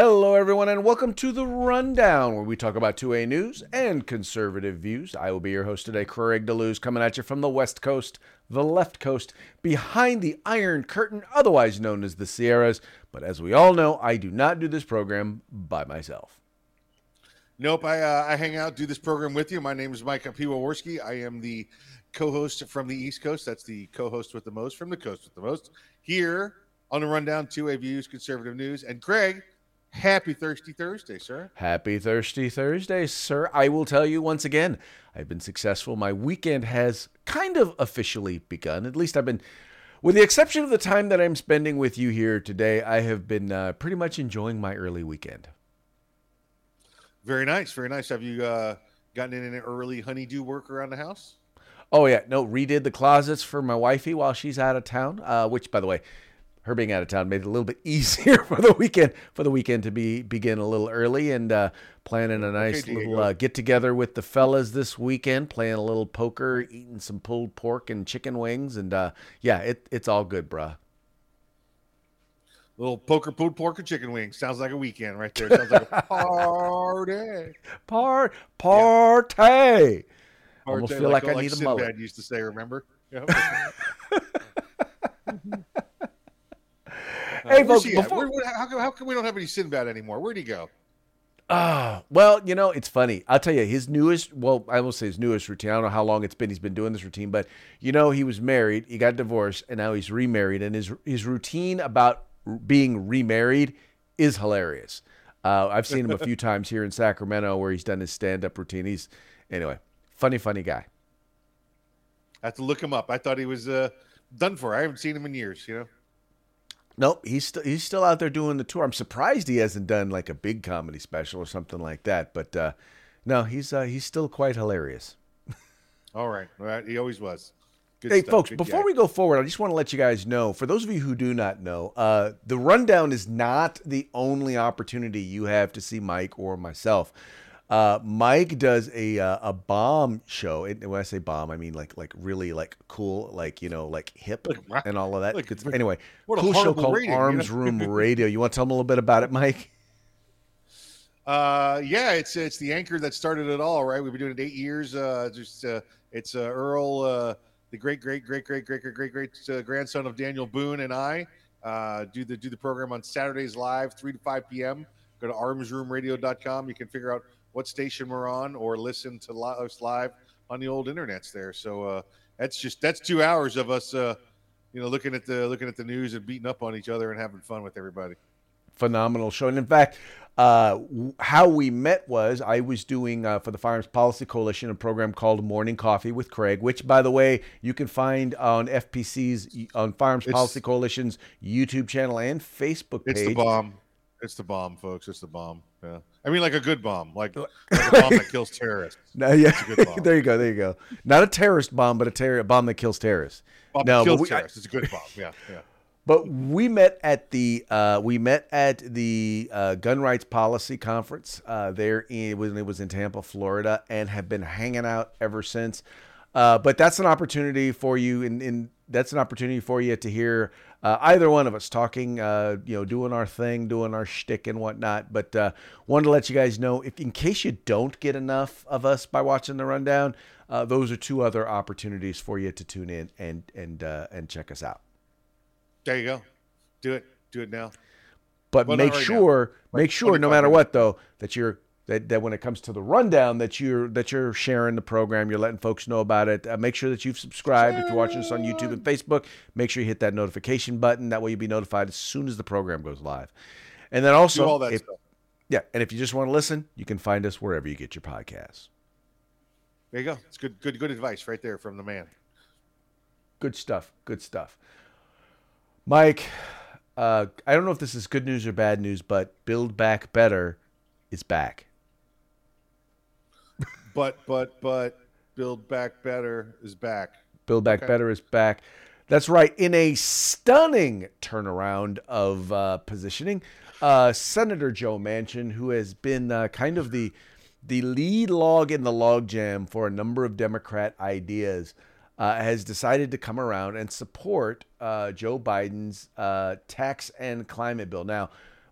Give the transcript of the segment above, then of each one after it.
Hello, everyone, and welcome to the Rundown, where we talk about 2A news and conservative views. I will be your host today, Craig DeLuz, coming at you from the West Coast, the left coast, behind the Iron Curtain, otherwise known as the Sierras. But as we all know, I do not do this program by myself. Nope, I uh, I hang out, do this program with you. My name is Mike Piwowarski. I am the co-host from the East Coast. That's the co-host with the most from the coast with the most. Here on the Rundown, 2A views, conservative news, and Craig Happy Thirsty Thursday, sir. Happy Thirsty Thursday, sir. I will tell you once again, I've been successful. My weekend has kind of officially begun. At least I've been, with the exception of the time that I'm spending with you here today, I have been uh, pretty much enjoying my early weekend. Very nice. Very nice. Have you uh, gotten in any early honeydew work around the house? Oh, yeah. No, redid the closets for my wifey while she's out of town, uh, which, by the way, her being out of town made it a little bit easier for the weekend for the weekend to be begin a little early and uh, planning a nice okay, little uh, get together with the fellas this weekend, playing a little poker, eating some pulled pork and chicken wings, and uh, yeah, it, it's all good, bruh. Little poker, pulled pork, and chicken wings sounds like a weekend right there. Sounds like a party, part party. Yeah. Almost feel like, like I need like a mullet. used to say, remember? Yep. Hey, folks, before... Where, how, come, how come we don't have any Sinbad anymore? Where'd he go? Ah, uh, well, you know, it's funny. I'll tell you, his newest, well, I will say his newest routine. I don't know how long it's been he's been doing this routine, but you know, he was married, he got divorced, and now he's remarried. And his his routine about being remarried is hilarious. Uh, I've seen him a few times here in Sacramento where he's done his stand up routine. He's, anyway, funny, funny guy. I have to look him up. I thought he was uh, done for. I haven't seen him in years, you know? Nope, he's still he's still out there doing the tour. I'm surprised he hasn't done like a big comedy special or something like that. But uh, no, he's uh, he's still quite hilarious. All right, all right, he always was. Good hey, stuff. folks, Good before guy. we go forward, I just want to let you guys know for those of you who do not know, uh, the rundown is not the only opportunity you have to see Mike or myself. Uh, Mike does a uh, a bomb show. And when I say bomb, I mean like like really like cool, like you know, like hip like, and all of that. Like, anyway, cool show called rating, Arms you know? Room Radio. You want to tell them a little bit about it, Mike? Uh, yeah, it's it's the anchor that started it all. Right, we've been doing it eight years. Uh, just uh, it's uh, Earl, uh, the great great great great great great great great uh, grandson of Daniel Boone, and I uh, do the do the program on Saturdays live, three to five p.m. Go to armsroomradio.com. You can figure out what station we're on or listen to us live on the old internets there. So uh, that's just that's two hours of us, uh, you know, looking at the looking at the news and beating up on each other and having fun with everybody. Phenomenal show, and in fact, uh, how we met was I was doing uh, for the Firearms Policy Coalition a program called Morning Coffee with Craig, which, by the way, you can find on FPC's on Firearms it's, Policy Coalition's YouTube channel and Facebook page. It's the bomb. It's the bomb, folks. It's the bomb. Yeah. I mean, like a good bomb, like, like a bomb that kills terrorists. No, yeah. there you go. There you go. Not a terrorist bomb, but a, ter- a bomb that kills terrorists. Bomb no, kills we, terrorists. It's a good bomb. Yeah, yeah. But we met at the uh, we met at the uh, gun rights policy conference uh, there in, when it was in Tampa, Florida, and have been hanging out ever since. Uh, but that's an opportunity for you, and that's an opportunity for you to hear uh, either one of us talking, uh, you know, doing our thing, doing our shtick and whatnot. But uh, wanted to let you guys know, if in case you don't get enough of us by watching the rundown, uh, those are two other opportunities for you to tune in and and uh, and check us out. There you go. Do it. Do it now. But well, make right sure, now. make sure, no matter what, though, that you're that, that when it comes to the rundown that you're that you're sharing the program you're letting folks know about it uh, make sure that you've subscribed. If you're watching us on youtube and facebook make sure you hit that notification button. That way you'll be notified as soon as the program goes live. And then also if, yeah and if you just want to listen you can find us wherever you get your podcasts. There you go. It's good good good advice right there from the man. Good stuff good stuff. Mike uh, i don't know if this is good news or bad news but build back better is back but but but Build Back Better is back. Build Back okay. Better is back. That's right. In a stunning turnaround of uh, positioning, uh, Senator Joe Manchin, who has been uh, kind of the the lead log in the logjam for a number of Democrat ideas, uh, has decided to come around and support uh, Joe Biden's uh, tax and climate bill. Now,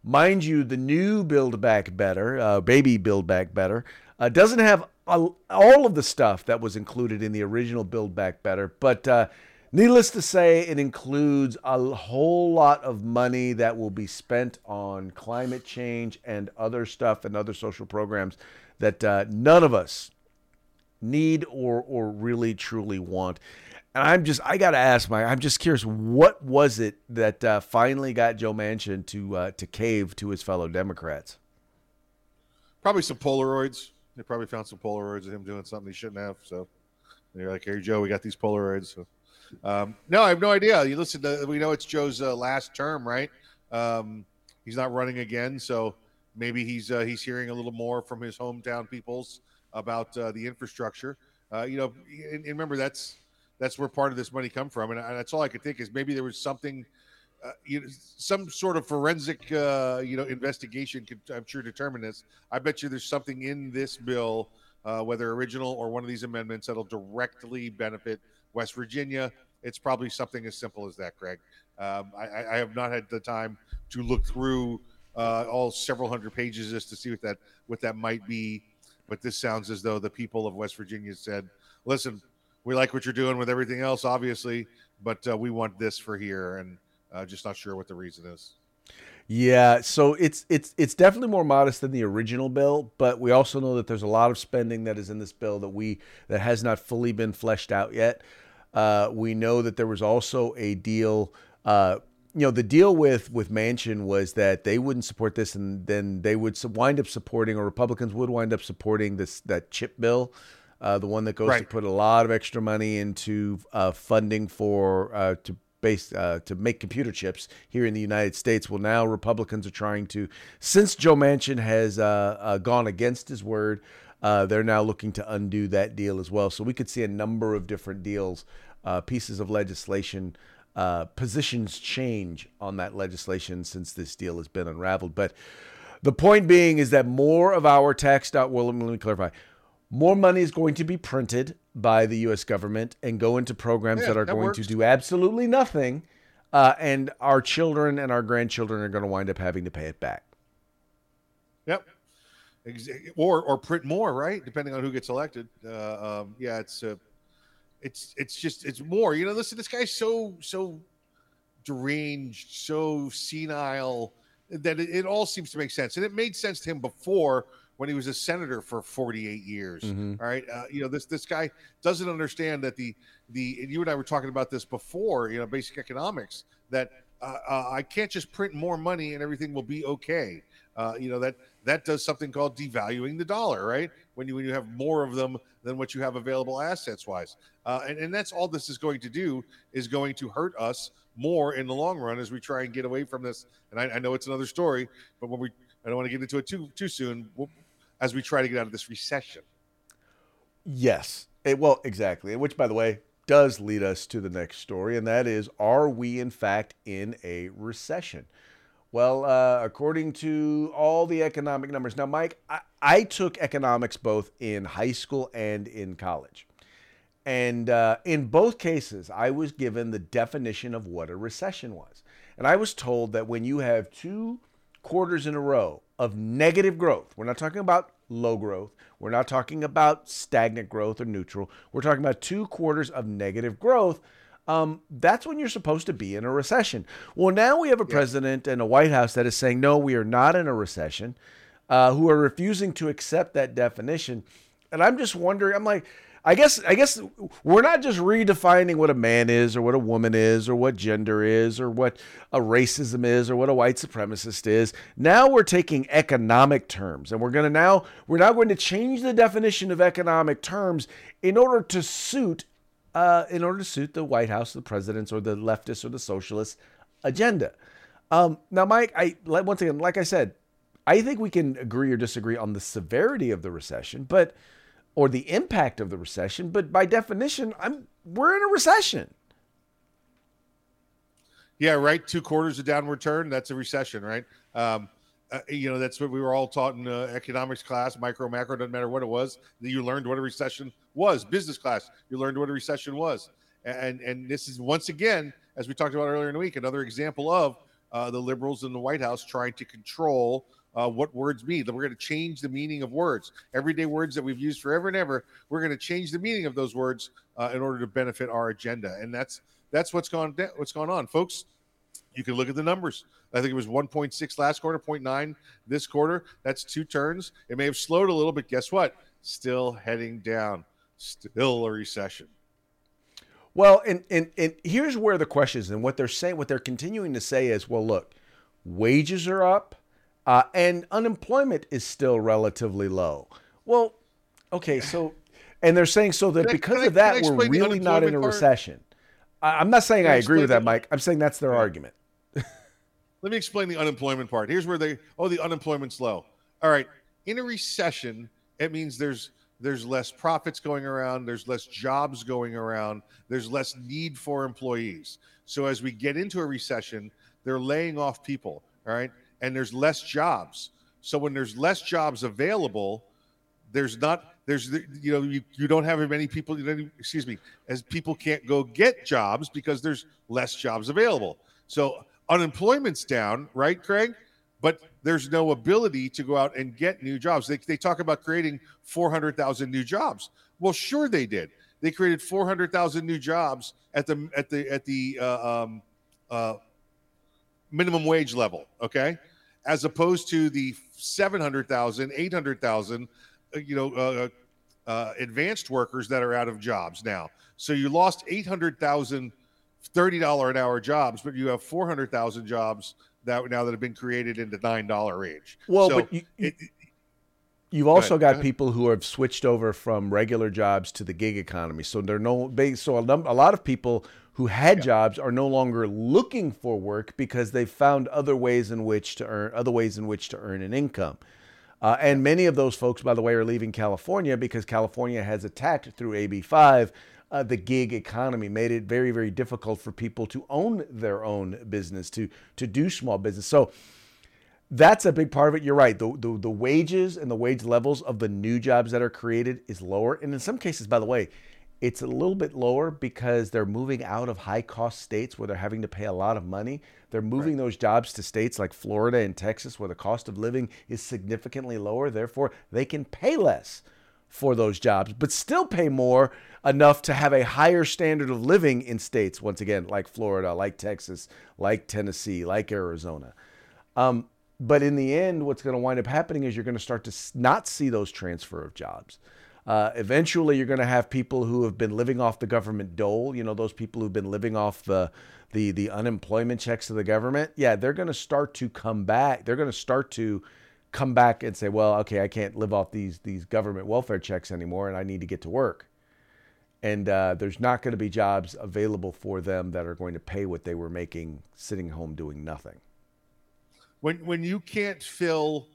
Mind you, the new Build Back Better, uh, Baby Build Back Better, uh, doesn't have all of the stuff that was included in the original Build Back Better, but uh, needless to say, it includes a whole lot of money that will be spent on climate change and other stuff and other social programs that uh, none of us need or or really truly want. And I'm just, I got to ask, my, I'm just curious, what was it that uh, finally got Joe Manchin to uh, to cave to his fellow Democrats? Probably some Polaroids. They probably found some Polaroids of him doing something he shouldn't have. So they're like, "Hey, Joe, we got these Polaroids." So, um, no, I have no idea. You listen to, we know it's Joe's uh, last term, right? Um, he's not running again, so maybe he's uh, he's hearing a little more from his hometown peoples about uh, the infrastructure. Uh, you know, and, and remember that's that's where part of this money come from. And, that's all I could think is maybe there was something, uh, you know, some sort of forensic, uh, you know, investigation could, I'm sure, determine this. I bet you there's something in this bill, uh, whether original or one of these amendments, that'll directly benefit West Virginia. It's probably something as simple as that, Greg. Um, I, I, have not had the time to look through uh, all several hundred pages just to see what that what that might be. But this sounds as though the people of West Virginia said, "Listen, we like what you're doing with everything else, obviously, but uh, we want this for here, and uh, just not sure what the reason is. Yeah, so it's it's it's definitely more modest than the original bill, but we also know that there's a lot of spending that is in this bill that we that has not fully been fleshed out yet. Uh, we know that there was also a deal. Uh, you know, the deal with with Manchin was that they wouldn't support this, and then they would wind up supporting, or Republicans would wind up supporting this that chip bill uh, the one that goes right. to put a lot of extra money into uh, funding for uh, to base uh, to make computer chips here in the United States. Well, now Republicans are trying to, since Joe Manchin has uh, uh, gone against his word, they're now looking to undo that deal as well. So we could see a number of different deals, pieces of legislation. positions change on that legislation since this deal has been unraveled. But the point being is that more of our tax. Well, let me clarify more money is going to be printed by the U.S. government and go into programs yeah, that are that going works. to do absolutely nothing, uh, and our children and our grandchildren are going to wind up having to pay it back. Yep. Or or print more, right? Depending on who gets elected. Uh, um, yeah, it's uh, it's it's just it's more. You know, listen, this guy's so so deranged, so senile that it, it all seems to make sense, and it made sense to him before when he was a senator for 48 years. Mm-hmm. All right, uh, you know this this guy doesn't understand that the the you and I were talking about this before. You know, basic economics that uh, uh, I can't just print more money and everything will be okay. Uh, you know that that does something called devaluing the dollar, right? When you when you have more of them than what you have available assets wise, uh, and and that's all this is going to do is going to hurt us more in the long run as we try and get away from this. And I, I know it's another story, but when we I don't want to get into it too too soon. We'll, as we try to get out of this recession. Yes. It, well, exactly. Which, by the way, does lead us to the next story, and that is Are we, in fact, in a recession? Well, uh, according to all the economic numbers. Now, Mike, I, I, took economics both in high school and in college. And uh, in both cases, I was given the definition of what a recession was. And I was told that when you have two quarters in a row of negative growth. We're not talking about low growth. We're not talking about stagnant growth or neutral. We're talking about two quarters of negative growth. Um, that's when you're supposed to be in a recession. Well, now we have a yeah. president and a White House that is saying, no, we are not in a recession, uh, who are refusing to accept that definition. And I'm just wondering, I'm like, I guess I guess we're not just redefining what a man is or what a woman is or what gender is or what a racism is or what a white supremacist is. Now we're taking economic terms and we're going to now we're now going to change the definition of economic terms in order to suit uh, in order to suit the White House, the presidents, or the leftists or the socialist agenda. Um, now, Mike, I once again, like I said, I think we can agree or disagree on the severity of the recession, but or the impact of the recession, but by definition, I'm we're in a recession. Yeah, right. Two quarters of downward turn. That's a recession, right? Um, uh, you know, that's what we were all taught in uh, economics class, micro, macro, doesn't matter what it was. You learned what a recession was. Business class, you learned what a recession was. And and this is once again, as we talked about earlier in the week, another example of uh, the liberals in the White House trying to control uh, what words mean. That We're going to change the meaning of words. Everyday words that we've used forever and ever, we're going to change the meaning of those words uh, in order to benefit our agenda. And that's that's what's gone what's gone on, folks. You can look at the numbers. I think it was 1.6 last quarter, 0.9 this quarter. That's two turns. It may have slowed a little, but guess what? Still heading down. Still a recession. Well, and, and and here's where the question is, and what they're saying, what they're continuing to say is, well, look, wages are up, uh, and unemployment is still relatively low. Well, okay, so, and they're saying so that I- because I- of that, we're really not in a part? recession. I, I'm not saying Can I agree with that, Mike. I'm saying that's their Yeah. argument. Let me explain the unemployment part. Here's where they oh the unemployment's low. All right, in a recession, it means there's there's less profits going around, there's less jobs going around, there's less need for employees. So as we get into a recession, they're laying off people, all right? And there's less jobs. So when there's less jobs available, there's not there's you know you, you don't have as many people excuse me as people can't go get jobs because there's less jobs available. So unemployment's down right craig? But there's no ability to go out and get new jobs. They, they talk about creating 400000 new jobs. Well sure they did. They created 400000 new jobs at the at the at the uh, um, uh, minimum wage level okay as opposed to the 700000 800000 uh, you know, uh, uh, advanced workers that are out of jobs now. So you lost 800,000 $30 an hour jobs, but you have 400,000 jobs that now that have been created into $9 range. Well, So but you, it, You've also ahead, got go people who have switched over from regular jobs to the gig economy. So they're no they so a, num- a lot of people who had jobs are no longer looking for work because they've found other ways in which to earn other ways in which to earn an income. Uh, and many of those folks, by the way, are leaving California because California has attacked through AB5 uh, the gig economy, made it very, very difficult for people to own their own business, to to do small business. So that's a big part of it. You're right. The, the the wages and the wage levels of the new jobs that are created is lower, and in some cases, by the way, it's a little bit lower because they're moving out of high cost states where they're having to pay a lot of money. They're moving those jobs to states like Florida and Texas where the cost of living is significantly lower. Therefore, they can pay less for those jobs, but still pay more enough to have a higher standard of living in states, once again, like Florida, like Texas, like Tennessee, like Arizona. Um, but in the end, what's going to wind up happening is you're going to start to not see those transfer of jobs. Uh, eventually, you're going to have people who have been living off the government dole. You know, those people who've been living off the the the unemployment checks of the government. Yeah, they're going to start to come back. They're going to start to come back and say, "Well, okay, I can't live off these these government welfare checks anymore, and I need to get to work." And uh, there's not going to be jobs available for them that are going to pay what they were making sitting home doing nothing. When when you can't fill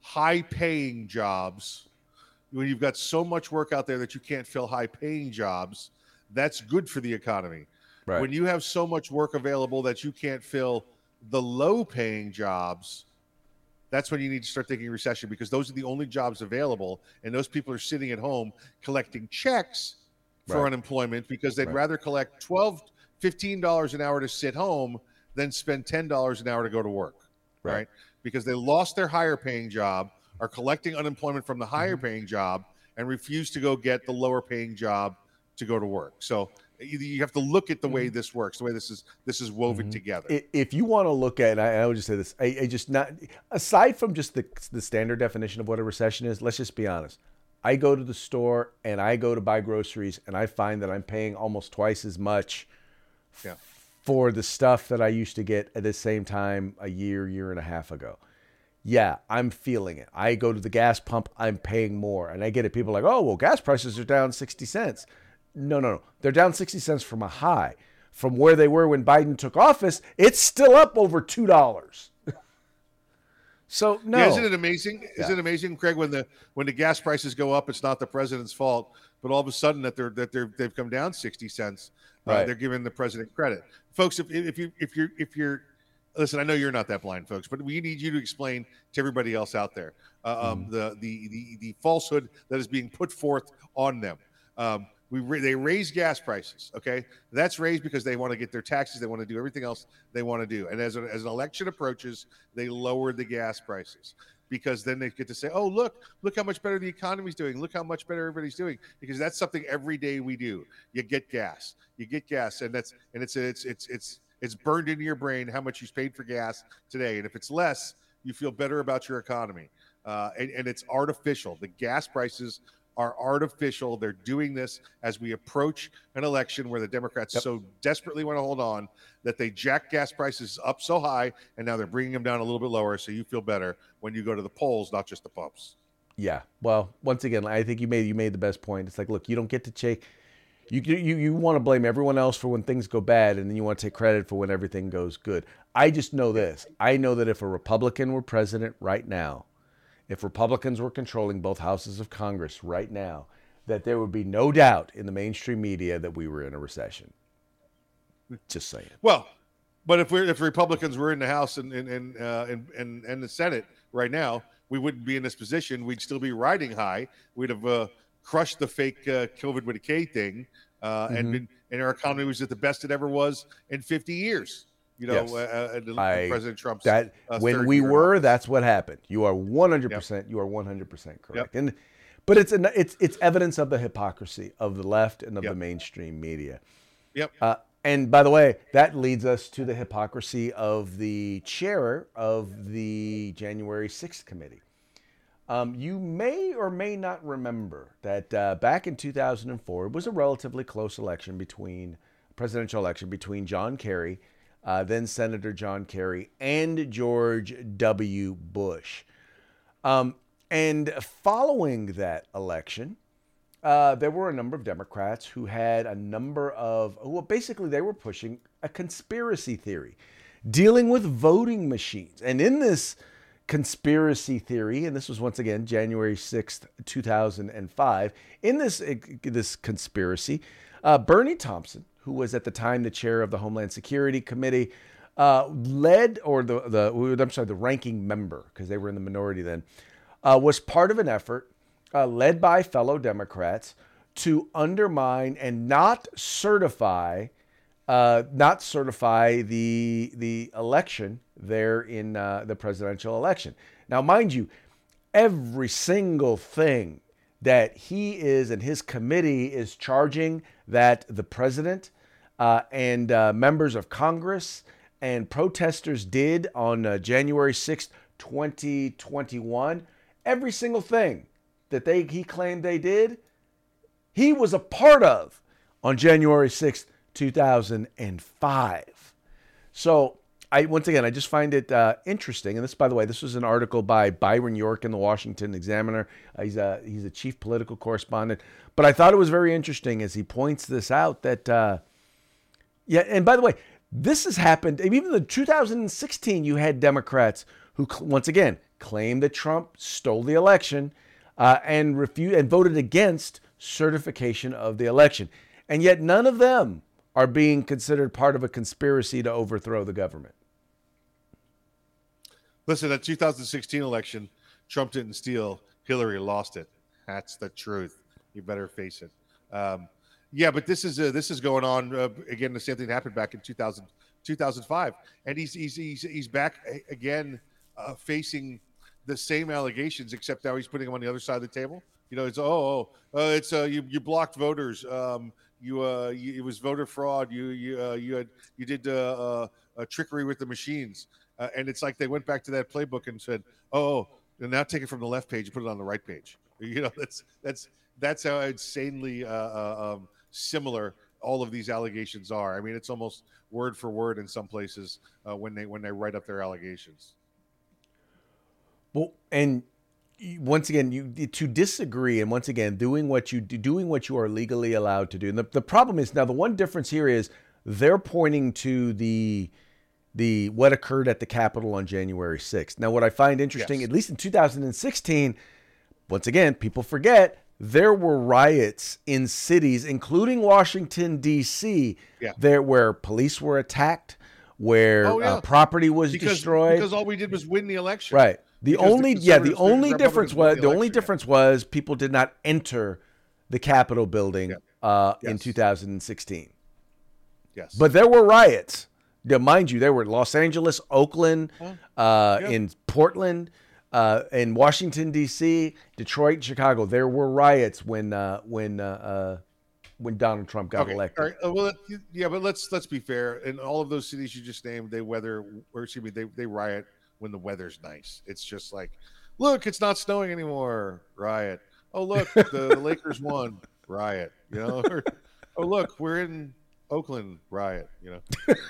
high paying jobs when you've got so much work out there that you can't fill high paying jobs that's good for the economy Right. when you have so much work available that you can't fill the low paying jobs that's when you need to start thinking recession because those are the only jobs available and those people are sitting at home collecting checks for Right. unemployment because they'd Right. rather collect 12 15 dollars an hour to sit home than spend 10 dollars an hour to go to work Right. right. Because they lost their higher paying job, are collecting unemployment from the Mm-hmm. higher paying job, and refuse to go get the lower paying job to go to work. So you you have to look at the way this works, the way this is this is woven Mhm. together. If you want to look at, and I, I would just say this, I, I just not aside from just the the standard definition of what a recession is. Let's just be honest. I go to the store and I go to buy groceries, and I find that I'm paying almost twice as much Yeah. For the stuff that I used to get at the same time a year, year and a half ago. Yeah, I'm feeling it. I go to the gas pump, I'm paying more, and I get it. People like, oh, well, gas prices are down sixty cents. No, no, no. They're down 60 cents from a high. From where they were when Biden took office, it's still up over $2. So, no. Yeah, isn't it amazing? Isn't it amazing, Craig? When the when the gas prices go up, it's not the president's fault, but all of a sudden that they're that they're they've come down sixty cents. Uh, They're giving the president credit, folks. If if you if you're if you're listen, I know you're not that blind, folks, but we need you to explain to everybody else out there uh, um, the, the the the falsehood that is being put forth on them. Um, We they raise gas prices. Okay, that's raised because they want to get their taxes. They want to do everything else they want to do. And as, a, as an election approaches, they lower the gas prices because then they get to say, "Oh, look, look how much better the economy's doing. Look how much better everybody's doing." Because that's something every day we do. You get gas. You get gas, and that's and it's it's it's it's it's burned into your brain how much you've paid for gas today. And if it's less, you feel better about your economy. Uh, and, and it's artificial. The gas prices are artificial. They're doing this as we approach an election where the Democrats yep. so desperately want to hold on that they jack gas prices up so high, and now they're bringing them down a little bit lower, so you feel better when you go to the polls, not just the pumps. Yeah. Well, once again, I think you made you made the best point. It's like, look, you don't get to take. You, you you want to blame everyone else for when things go bad, and then you want to take credit for when everything goes good. I just know this. I know that if a Republican were president right now, if Republicans were controlling both houses of Congress right now, that there would be no doubt in the mainstream media that we were in a recession. Just saying. Well, but if we're if Republicans were in the House and and uh, and, and, and the Senate right now, we wouldn't be in this position. We'd still be riding high. We'd have uh, crushed the fake uh, COVID with a K thing, uh, mm-hmm. and been, and our economy was at the best it ever was in 50 years you know, yes. uh, uh, I, President Trump's that uh, when we were, that's what happened. You are 100. Yep. percent You are 100 percent correct. Yep. And but it's an, it's it's evidence of the hypocrisy of the left and of yep. the mainstream media. Yep. Uh, and by the way, that leads us to the hypocrisy of the chair of the January 6th committee. Um, you may or may not remember that uh, back in 2004, it was a relatively close election between presidential election between John Kerry uh, then Senator John Kerry, and George W. Bush. Um, and following that election, uh, there were a number of Democrats who had a number of, well, basically, they were pushing a conspiracy theory dealing with voting machines. And in this conspiracy theory, and this was once again January 6th, 2005, in this, this conspiracy, uh, Bennie Thompson, who was at the time the chair of the Homeland Security Committee, uh, led, or the, the, I'm sorry, the ranking member, because they were in the minority then, uh, was part of an effort uh, led by fellow Democrats to undermine and not certify, uh, not certify the, the election there in uh, the presidential election. Now, mind you, every single thing that he is and his committee is charging that the president uh, and uh, members of Congress and protesters did on uh, January 6th, 2021. Every single thing that they he claimed they did, he was a part of on January 6th, 2005. So I once again I just find it uh, interesting, and this, by the way, this was an article by Byron York in the Washington Examiner. Uh, he's a he's a chief political correspondent, but I thought it was very interesting as he points this out that uh, yeah, and by the way, this has happened. Even in 2016, you had Democrats who, once again, claimed that Trump stole the election uh, and refused and voted against certification of the election, and yet none of them are being considered part of a conspiracy to overthrow the government. Listen, that 2016 election, Trump didn't steal. Hillary lost it. That's the truth. You better face it. Um, yeah, but this is uh, this is going on uh, again. The same thing happened back in 2000, 2005, and he's he's he's, he's back again, uh, facing the same allegations, except now he's putting them on the other side of the table. You know, it's oh, oh uh, it's uh, you you blocked voters. Um, you uh, you, it was voter fraud. You you uh, you had you did uh, uh, trickery with the machines, uh, and it's like they went back to that playbook and said, oh, and now take it from the left page and put it on the right page. You know, that's that's that's how insanely uh, uh, um, similar all of these allegations are. I mean, it's almost word for word in some places uh, when they when they write up their allegations. Well, and once again, you to disagree, and once again, doing what you doing what you are legally allowed to do. And the, the problem is now the one difference here is they're pointing to the the what occurred at the Capitol on January 6th. Now, what I find interesting, yes. at least in 2016, once again, people forget there were riots in cities, including Washington D.C., yeah. there where police were attacked, where oh, yeah. uh, property was because, destroyed. Because all we did was win the election. Right. The only the yeah, the only difference was the, only difference was people did not enter the Capitol building yeah. uh, in 2016. Yes. But there were riots. Now, mind you, there were Los Angeles, Oakland, Huh? uh, Yeah. in Portland, uh, in Washington D.C., Detroit, Chicago. There were riots when uh, when uh, uh, when Donald Trump got Okay, elected. Right. well, yeah, but let's let's be fair. In all of those cities you just named, they weather or excuse me, they they riot when the weather's nice. It's just like, look, it's not snowing anymore. Riot. Oh look, the, the Lakers won. Riot. You know. Or, oh look, we're in Oakland. Riot. You know.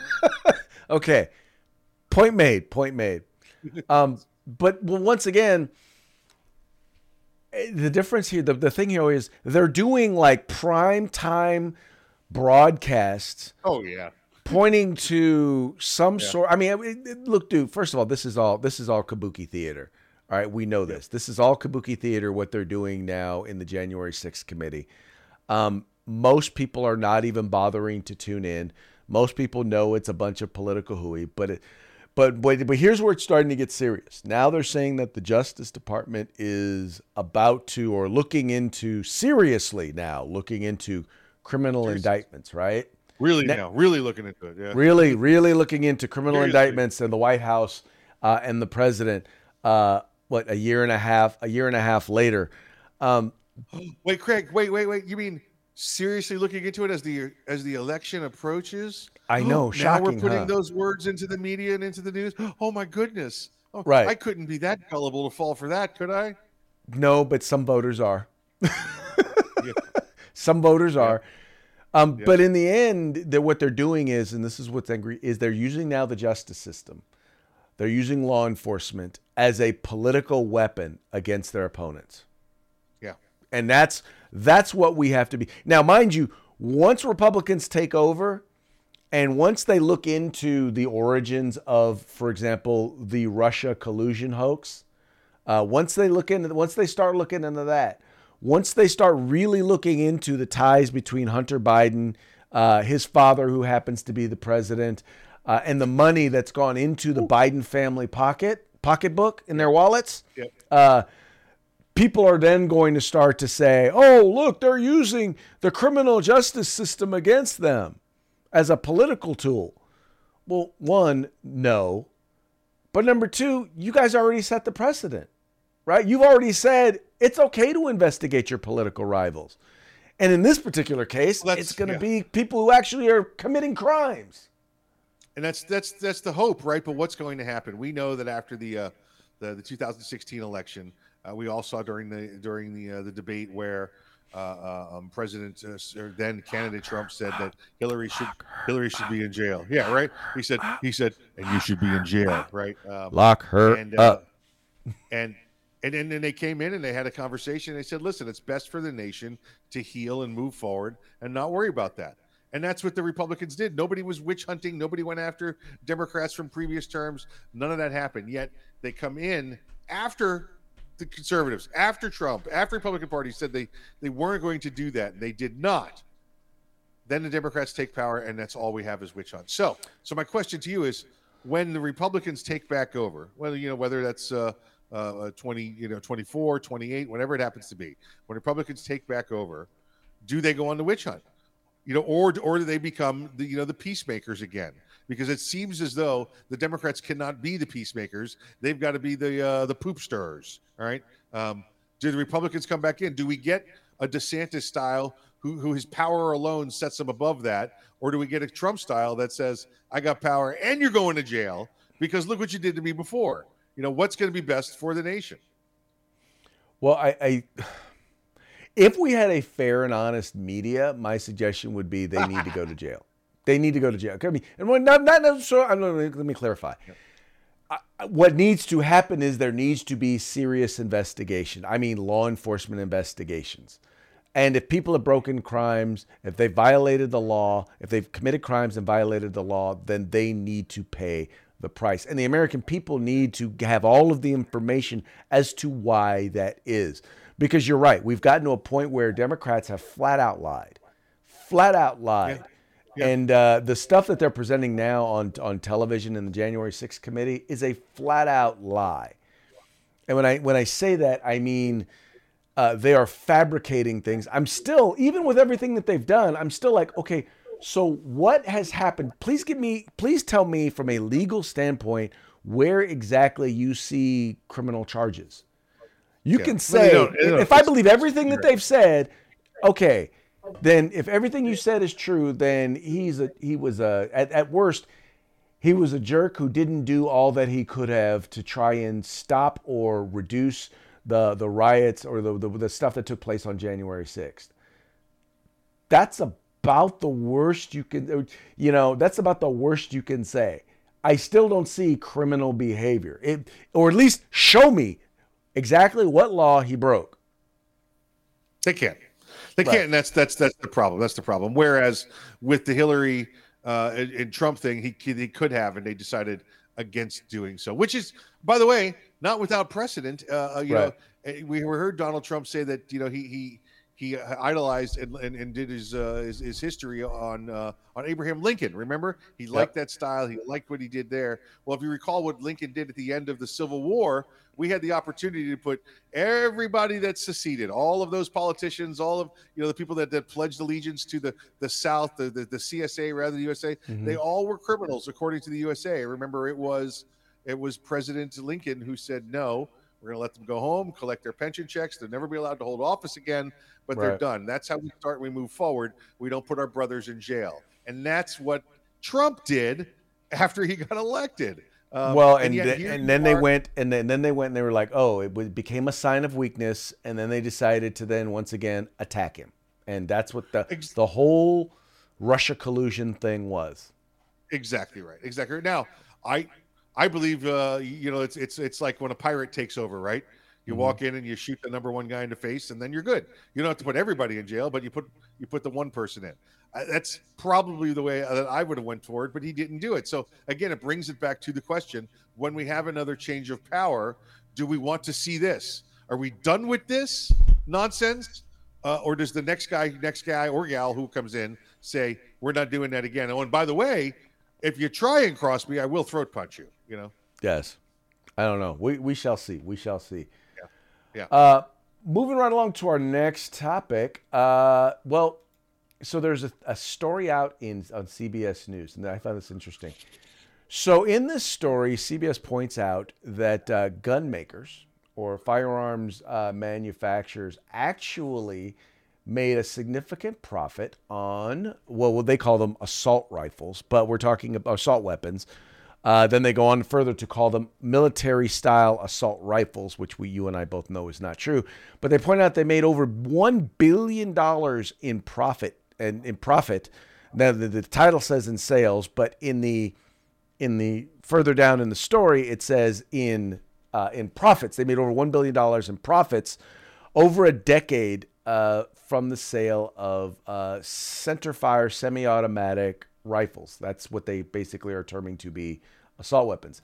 Okay, point made. Point made. Um, but well, once again, eh, the difference here, the, the thing here is they're doing like prime time broadcasts Oh yeah. Pointing to some Yeah. sort. I mean, it- it- look, dude. First of all, this is all this is all kabuki theater. All right, we know this. This is all kabuki theater. What they're doing now in the January 6th committee. Um, most people are not even bothering to tune in. Most people know it's a bunch of political hooey, but it, but but but here's where it's starting to get serious. Now they're saying that the Justice Department is about to or looking into seriously now looking into criminal Seriously. indictments, right? Really Ne- now, really looking into it. Yeah. really, really looking into criminal Seriously. indictments and the White House uh, and the president. Uh, what a year and a half, a year and a half later. Um, Wait, Craig. Wait, wait, wait. You mean seriously looking into it as the as the election approaches? I know, now shocking, we're putting huh? those words into the media and into the news. Oh my goodness! Oh, Right. I couldn't be that gullible to fall for that, could I? no, but some voters are. Yeah. Some voters are. Um. But in the end, they're, what they're doing is, and this is what's angry, is they're using now the justice system. They're using law enforcement as a political weapon against their opponents. Yeah. and that's that's what we have to be now mind you once republicans take over and once they look into the origins of for example the russia collusion hoax uh, once they look into once they start looking into that once they start really looking into the ties between hunter biden uh, his father who happens to be the president uh, and the money that's gone into the biden family pocket pocketbook in their wallets Yep. uh, people are then going to start to say, oh, look, they're using the criminal justice system against them as a political tool. Well, one, no. But number two, you guys already set the precedent, right? You've already said it's okay to investigate your political rivals. And in this particular case, Well, it's going to yeah. be people who actually are committing crimes. And that's that's that's the hope, right? But what's going to happen? We know that after the uh, the, the 2016 election, uh, we all saw during the during the uh, the debate where uh, uh, um, President uh, or then candidate Trump said that Hillary should Hillary should be in jail. Yeah, right. He said he said, and you should be in jail, right? Um, Lock her and uh, and and then they came in and they had a conversation. They said, "Listen, it's best for the nation to heal and move forward and not worry about that." And that's what the Republicans did. Nobody was witch hunting. Nobody went after Democrats from previous terms. None of that happened. Yet they come in after the conservatives, after Trump, after Republican Party said they they weren't going to do that. And They did not. Then the Democrats take power, and that's all we have is witch hunt. So, so my question to you is: When the Republicans take back over, whether you know whether that's uh, uh, 20, you know, 24, 28, whatever it happens to be, when Republicans take back over, do they go on the witch hunt? You know, or or do they become the you know the peacemakers again? Because it seems as though the Democrats cannot be the peacemakers; they've got to be the uh, the poop. All right. Um, do the Republicans come back in? Do we get a DeSantis style who, who his power alone sets him above that, or do we get a Trump style that says I got power and you're going to jail because look what you did to me before? You know what's going to be best for the nation? Well, I, I if we had a fair and honest media, my suggestion would be they need to go to jail. They need to go to jail. I mean, and when, not not necessarily. I'm Let me clarify. I- What needs to happen is there needs to be serious investigation. I mean, law enforcement investigations. And if people have broken crimes, if they violated the law, if they've committed crimes and violated the law, then they need to pay the price. And the American people need to have all of the information as to why that is. Because you're right, we've gotten to a point where Democrats have flat out lied. Flat out lied. Yeah. And uh, the stuff that they're presenting now on, on television in the January 6th committee is a flat out lie. And when I when I say that, I mean Uh, they are fabricating things. I'm still, even with everything that they've done, I'm still like, okay, so what has happened? Please give me, please tell me from a legal standpoint where exactly you see criminal charges. You Yeah. can say, if I believe everything that they've said, okay, then if everything you said is true, then he's a he was a at, at worst he was a jerk who didn't do all that he could have to try and stop or reduce the the riots or the the, the stuff that took place on January 6th. That's about the worst you can you know, that's about the worst you can say. I still don't see criminal behavior. It, or at least show me exactly what law he broke. They can't. They Right. can't, and that's that's that's the problem. That's the problem. Whereas with the Hillary uh, and, and Trump thing, he he could have, and they decided against doing so. Which is, by the way, not without precedent. Uh, uh, you Right. know, eh, we heard Donald Trump say that you know he he he idolized and, and, and did his, uh, his his history on uh, on Abraham Lincoln. Remember, he liked that style. He liked what he did there. Well, if you recall what Lincoln did at the end of the Civil War, we had the opportunity to put everybody that seceded, all of those politicians, all of you know the people that, that pledged allegiance to the the South, the the, the CSA rather than the USA, they all were criminals according to the USA. Remember, it was it was President Lincoln who said no. We're going to let them go home, collect their pension checks. They'll never be allowed to hold office again, but they're done. That's how we start. We move forward. We don't put our brothers in jail, and that's what Trump did after he got elected. Um, well, and yet th- here and then they went and then, then they went and they were like, oh, it became a sign of weakness, and then they decided to then once again attack him, and that's what the Ex- the whole Russia collusion thing was. Exactly right. Exactly. right. Now, I I believe uh, you know it's it's it's like when a pirate takes over, right? You Mhm. walk in and you shoot the number one guy in the face, and then you're good. You don't have to put everybody in jail, but you put you put the one person in. Uh, that's probably the way that I would have went toward, but he didn't do it. So again, it brings it back to the question: when we have another change of power, do we want to see this? Are we done with this nonsense? Uh, or does the next guy, next guy or gal who comes in say, "We're not doing that again"? Oh, and by the way, if you try and cross me, I will throat punch you. You know. Yes, I don't know. We we shall see. We shall see. Yeah. Uh, moving right along to our next topic. Uh, well, so there's a, a story out in on CBS News, and I found this interesting. So in this story, CBS points out that uh, gun makers or firearms uh, manufacturers actually made a significant profit on well, what they call them assault rifles, but we're talking about assault weapons. Uh, then they go on further to call them military style assault rifles, which we, you and I both know is not true. But they point out they made over one billion dollars in profit and in profit. Now the, the title says in sales, but in the in the further down in the story, it says in uh, in profits. They made over one billion dollars in profits over a decade uh, from the sale of uh, center fire semi-automatic rifles. That's what they basically are terming to be assault weapons.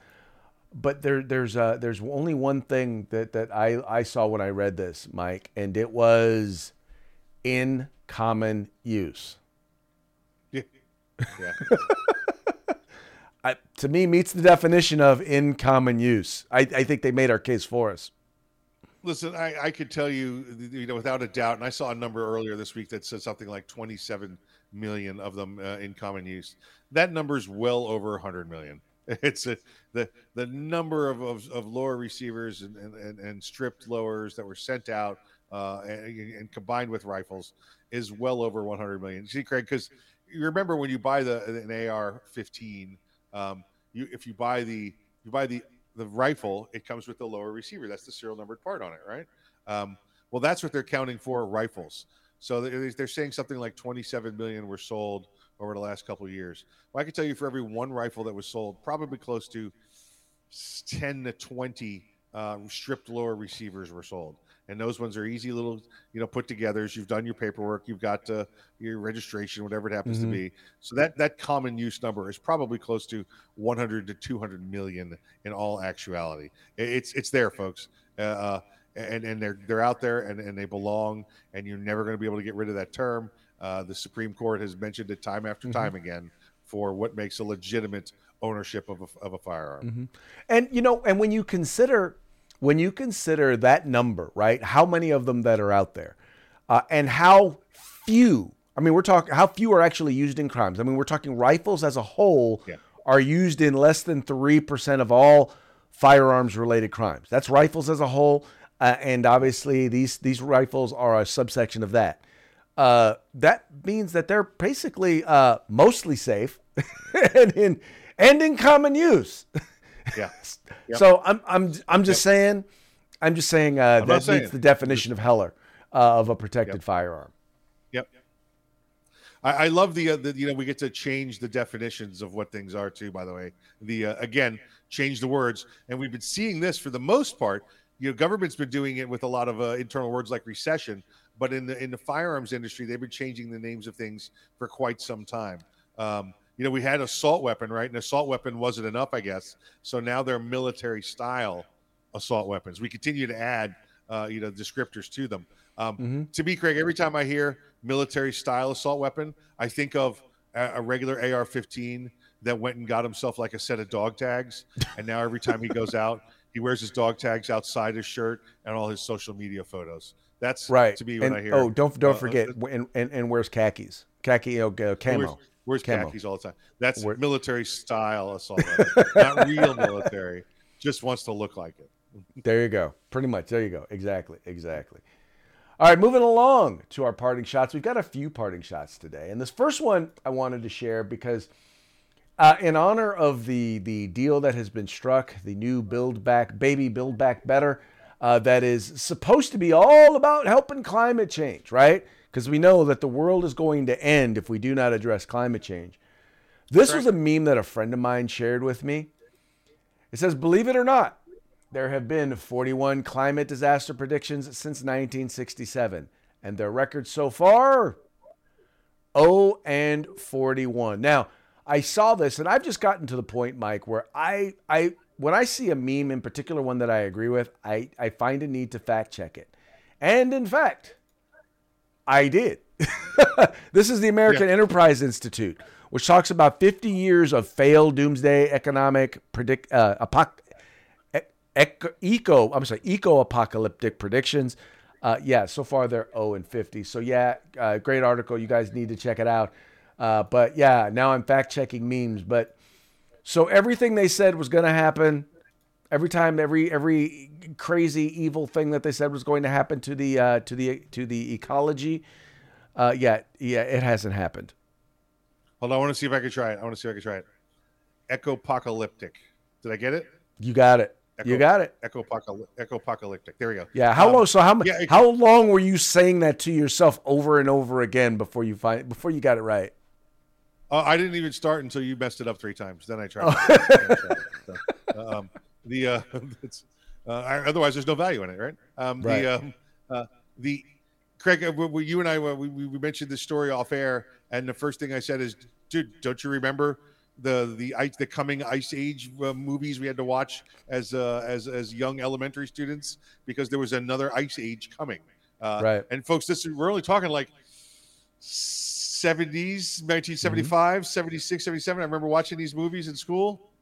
But there, there's uh, there's only one thing that that I I saw when I read this, Mike, and it was in common use. Yeah. Yeah. I, to me meets the definition of in common use. I, I think they made our case for us. Listen, I, I could tell you, you know, without a doubt, and I saw a number earlier this week that said something like 27 million of them uh, in common use. That number is well over 100 million. It's a, the the number of, of, of lower receivers and, and, and, stripped lowers that were sent out uh, and, and combined with rifles is well over 100 million. See, Craig, because you remember when you buy the an AR-15, um, you if you buy the you buy the the rifle, it comes with the lower receiver. That's the serial numbered part on it, right? Um, well, that's what they're counting for rifles. So they're, they're saying something like 27 million were sold over the last couple of years. Well, I can tell you for every one rifle that was sold, probably close to 10 to 20 uh, stripped lower receivers were sold. And those ones are easy little, you know, put togethers. You've done your paperwork, you've got uh, your registration, whatever it happens Mhm. to be. So that that common use number is probably close to 100 to 200 million in all actuality. It's it's there, folks. Uh, uh, and and they're they're out there and, and they belong. And you're never going to be able to get rid of that term. Uh, the Supreme Court has mentioned it time after Mhm. time again for what makes a legitimate ownership of a, of a firearm. And you know, and when you consider when you consider that number, right? How many of them that are out there, uh, and how few. I mean, we're talking how few are actually used in crimes. I mean, we're talking rifles as a whole Yeah. are used in less than three percent of all firearms related crimes. That's rifles as a whole, uh, and obviously these these rifles are a subsection of that. Uh, that means that they're basically uh, mostly safe and in and in common use. Yeah. Yep. So I'm I'm I'm just saying, I'm just saying uh, not that saying meets the definition of Heller uh, of a protected Yep. firearm. Yep. I, I love the, uh, the you know we get to change the definitions of what things are too. By the way, the uh, again change the words, and we've been seeing this for the most part. You know, government's been doing it with a lot of uh, internal words like recession, but in the in the firearms industry, they've been changing the names of things for quite some time. Um, you know, we had assault weapon, right? An assault weapon wasn't enough, I guess. So now they're military style assault weapons. We continue to add, uh, you know, descriptors to them. Um, Mhm. To me, Craig, every time I hear military style assault weapon, I think of a, a regular AR-15 that went and got himself like a set of dog tags, and now every time he goes out, he wears his dog tags outside his shirt and all his social media photos. That's Right. to me when and, I hear. oh, don't don't uh, forget, and, and and wears khakis, khaki, uh, camo. Where's, Camo. khakis all the time? That's military style assault not real military. Just wants to look like it. There you go. Pretty much. There you go. Exactly. Exactly. All right, moving along to our parting shots. We've got a few parting shots today, and this first one I wanted to share because, uh, in honor of the the deal that has been struck, the new Build Back Baby Build Back Better, uh, that is supposed to be all about helping climate change, right? Because we know that the world is going to end if we do not address climate change. This was a meme that a friend of mine shared with me. It says, "Believe it or not." There have been 41 climate disaster predictions since 1967, and their record so far 0 and 41. Now, I saw this and I've just gotten to the point, Mike, where I I when I see a meme in particular one that I agree with, I I find a need to fact check it. And in fact, I did. this is the American Enterprise Institute, which talks about 50 years of failed doomsday economic predict uh, apoc- ec- eco I'm sorry eco apocalyptic predictions. Uh, yeah, so far they're 0 and 50. So yeah, uh, great article. You guys need to check it out. Uh, but yeah, now I'm fact checking memes. But so everything they said was going to happen. Every time, every every crazy evil thing that they said was going to happen to the uh, to the to the ecology, uh, yeah, yeah, it hasn't happened. Hold on, I want to see if I can try it. I want to see if I can try it. Eco-apocalyptic. Did I get it? You got it. You got it. Eco-apocaly- Eco-apocalyptic. There we go. Yeah. How Um, long? So how yeah, it- how long were you saying that to yourself over and over again before you find before you got it right? Uh, I didn't even start until you messed it up three times. Then I tried. Oh. Then I tried it. So, um, the uh, uh, otherwise there's no value in it, right? Um, Right. The um, uh, the Craig, uh, you and I we, we we mentioned this story off air, and the first thing I said is, dude, don't you remember the the ice the coming ice age uh, movies we had to watch as uh, as as young elementary students because there was another ice age coming. Uh, Right. And folks, this we're only talking like 70s 1975 76 77 i remember watching these movies in school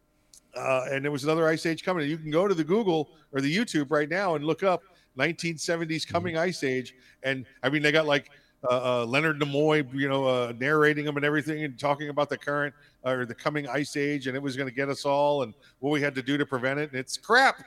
uh, and there was another ice age coming. You can go to the google or the youtube right now and look up 1970s coming ice age. And i mean they got like uh, uh, leonard nimoy you know uh, narrating them and everything and talking about the current uh, or the coming ice age and it was going to get us all and what we had to do to prevent it. And it's crap.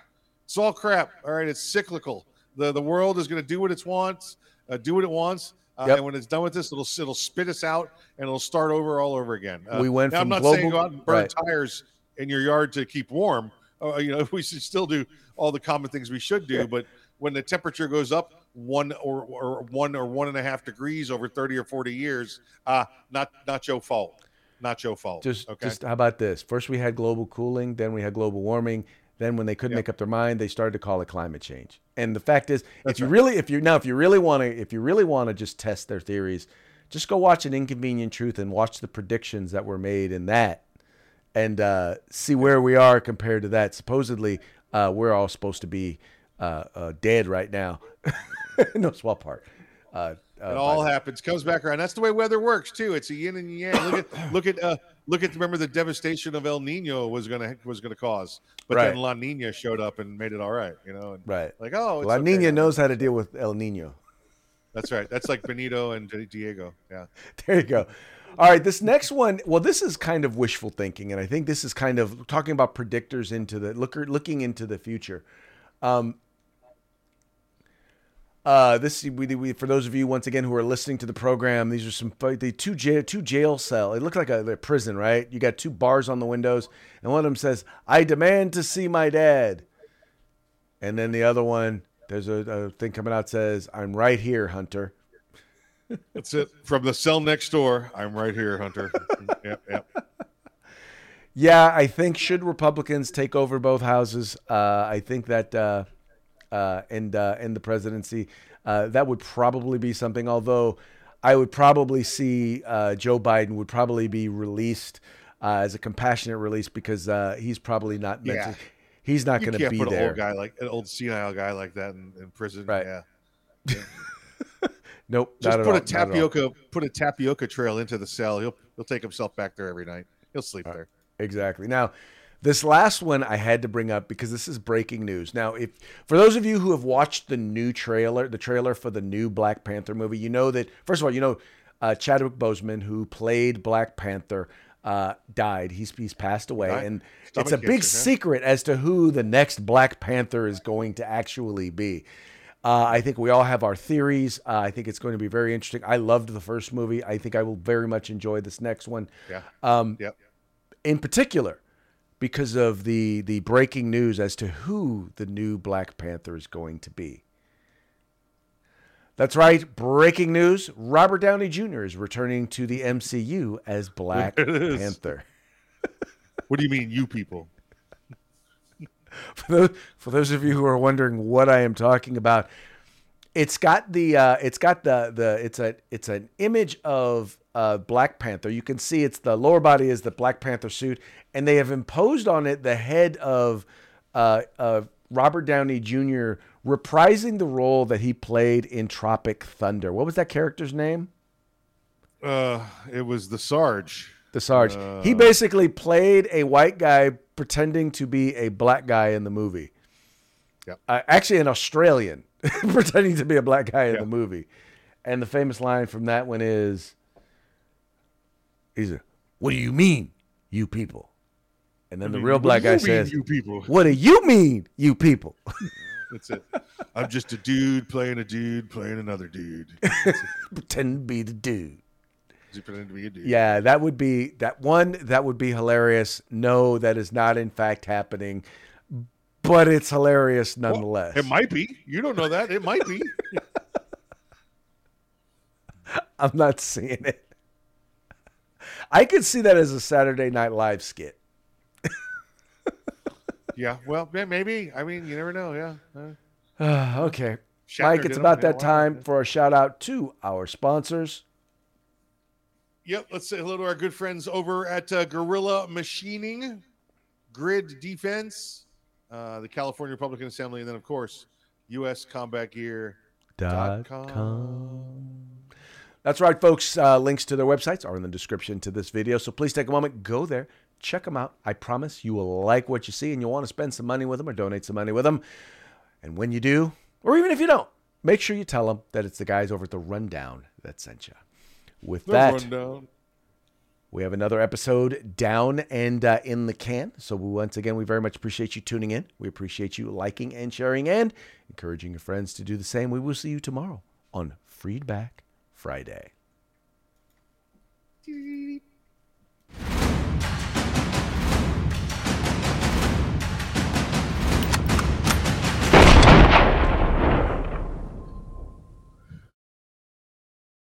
It's all crap. All right? It's cyclical. The the world is going to do what it wants uh, do what it wants uh, Yep. and when it's done with this, it'll it'll spit us out and it'll start over all over again. Uh, We went now, from I'm not saying global- go out and burn right. tires in your yard to keep warm. Uh, you know, we should still do all the common things we should do. But when the temperature goes up one or, or one or one and a half degrees over 30 or 40 years, uh, not not your fault. Not your fault. Just, okay. just how about this? First we had global cooling, then we had global warming. Then when they couldn't Yep. make up their mind, they started to call it climate change. And the fact is, That's if you right. really, if you now, if you really want to, if you really want to just test their theories, just go watch an Inconvenient Truth and watch the predictions that were made in that, and uh, see where we are compared to that. Supposedly, uh, we're all supposed to be uh, uh, dead right now. no swap part. Uh, uh, it all happens, comes back around. That's the way weather works too. It's a yin and yang. Look at look at uh, look at remember the devastation of El Nino was gonna was gonna cause, but Right. then La Nina showed up and made it all right. You know, and Right. like oh, it's La okay Nina now. knows how to deal with El Nino. That's right. That's like Benito and Diego. Yeah. There you go. All right, this next one. Well, this is kind of wishful thinking, and I think this is kind of talking about predictors into the looker looking into the future. Um, uh, this we, we, for those of you once again who are listening to the program. These are some the two jail two jail cell. It looked like a, a prison, right? You got two bars on the windows, and one of them says, "I demand to see my dad," and then the other one, there's a, a thing coming out says, "I'm right here, Hunter." That's it. From the cell next door. I'm right here, Hunter. yep. Yep. Yeah, I think should Republicans take over both houses, uh, I think that uh, uh, and uh, and the presidency, uh, that would probably be something. Although I would probably see uh, Joe Biden would probably be released uh, as a compassionate release because uh, he's probably not meant Yeah. to. He's not going to be put an old guy like an old senile guy like that in, in prison. Right. Yeah. Nope, Just put all, a not at all. tapioca put a tapioca trail into the cell. He'll he'll take himself back there every night. He'll sleep there. Exactly. Now, this last one I had to bring up because this is breaking news. Now, if for those of you who have watched the new trailer, the trailer for the new Black Panther movie, you know that first of all, you know uh, Chadwick Boseman, who played Black Panther, uh, died. He's he's passed away, Died? and Stomach it's a big cancer, huh? secret as to who the next Black Panther is going to actually be. Uh, I think we all have our theories. Uh, I think it's going to be very interesting. I loved the first movie. I think I will very much enjoy this next one Yeah. Um, yep. in particular because of the the breaking news as to who the new Black Panther is going to be. That's right, breaking news: Robert Downey Jr. is returning to the MCU as Black There it is. Panther. What do you mean, you people? For those, for those of you who are wondering what I am talking about, it's got the uh, it's got the the it's a it's an image of uh, Black Panther. You can see it's the lower body is the Black Panther suit, and they have imposed on it the head of uh, of Robert Downey Jr. reprising the role that he played in Tropic Thunder. What was that character's name? Uh, it was the Sarge. The Sarge. he basically played a white guy pretending to be a black guy in the movie. Yep. Uh, actually, an Australian pretending to be a black guy in the movie. And the famous line from that one is, "He's a, what do you mean, you people?" And then the real What do black guy mean, says, "You people." "What do you mean, you people?" That's it. I'm just a dude playing a dude playing another dude. Pretend to be the dude. He's pretending to be a dude. Yeah, that would be that one. That would be hilarious. No, that is not in fact happening, but it's hilarious Well, nonetheless. it might be. You don't know that. It might be. I'm not seeing it. I could see that as a Saturday Night Live skit. yeah. Well, maybe. I mean, you never know. Yeah. Uh, Uh, okay, Shatner Mike, it's about that time for a shout out to our sponsors. Yep. Let's say hello to our good friends over at uh, Gorilla Machining, Grid Defense, uh, the California Republican Assembly, and then, of course, U.S. Combat Gear. Dot com. com. That's right, folks. Uh, links to their websites are in the description to this video. So please take a moment, go there, check them out. I promise you will like what you see and you'll want to spend some money with them or donate some money with them. And when you do, or even if you don't, make sure you tell them that it's the guys over at the Rundown that sent you. With The that, rundown. We have another episode down and uh, in the can. So we, once again, we very much appreciate you tuning in. We appreciate you liking and sharing and encouraging your friends to do the same. We will see you tomorrow on Freedback Friday.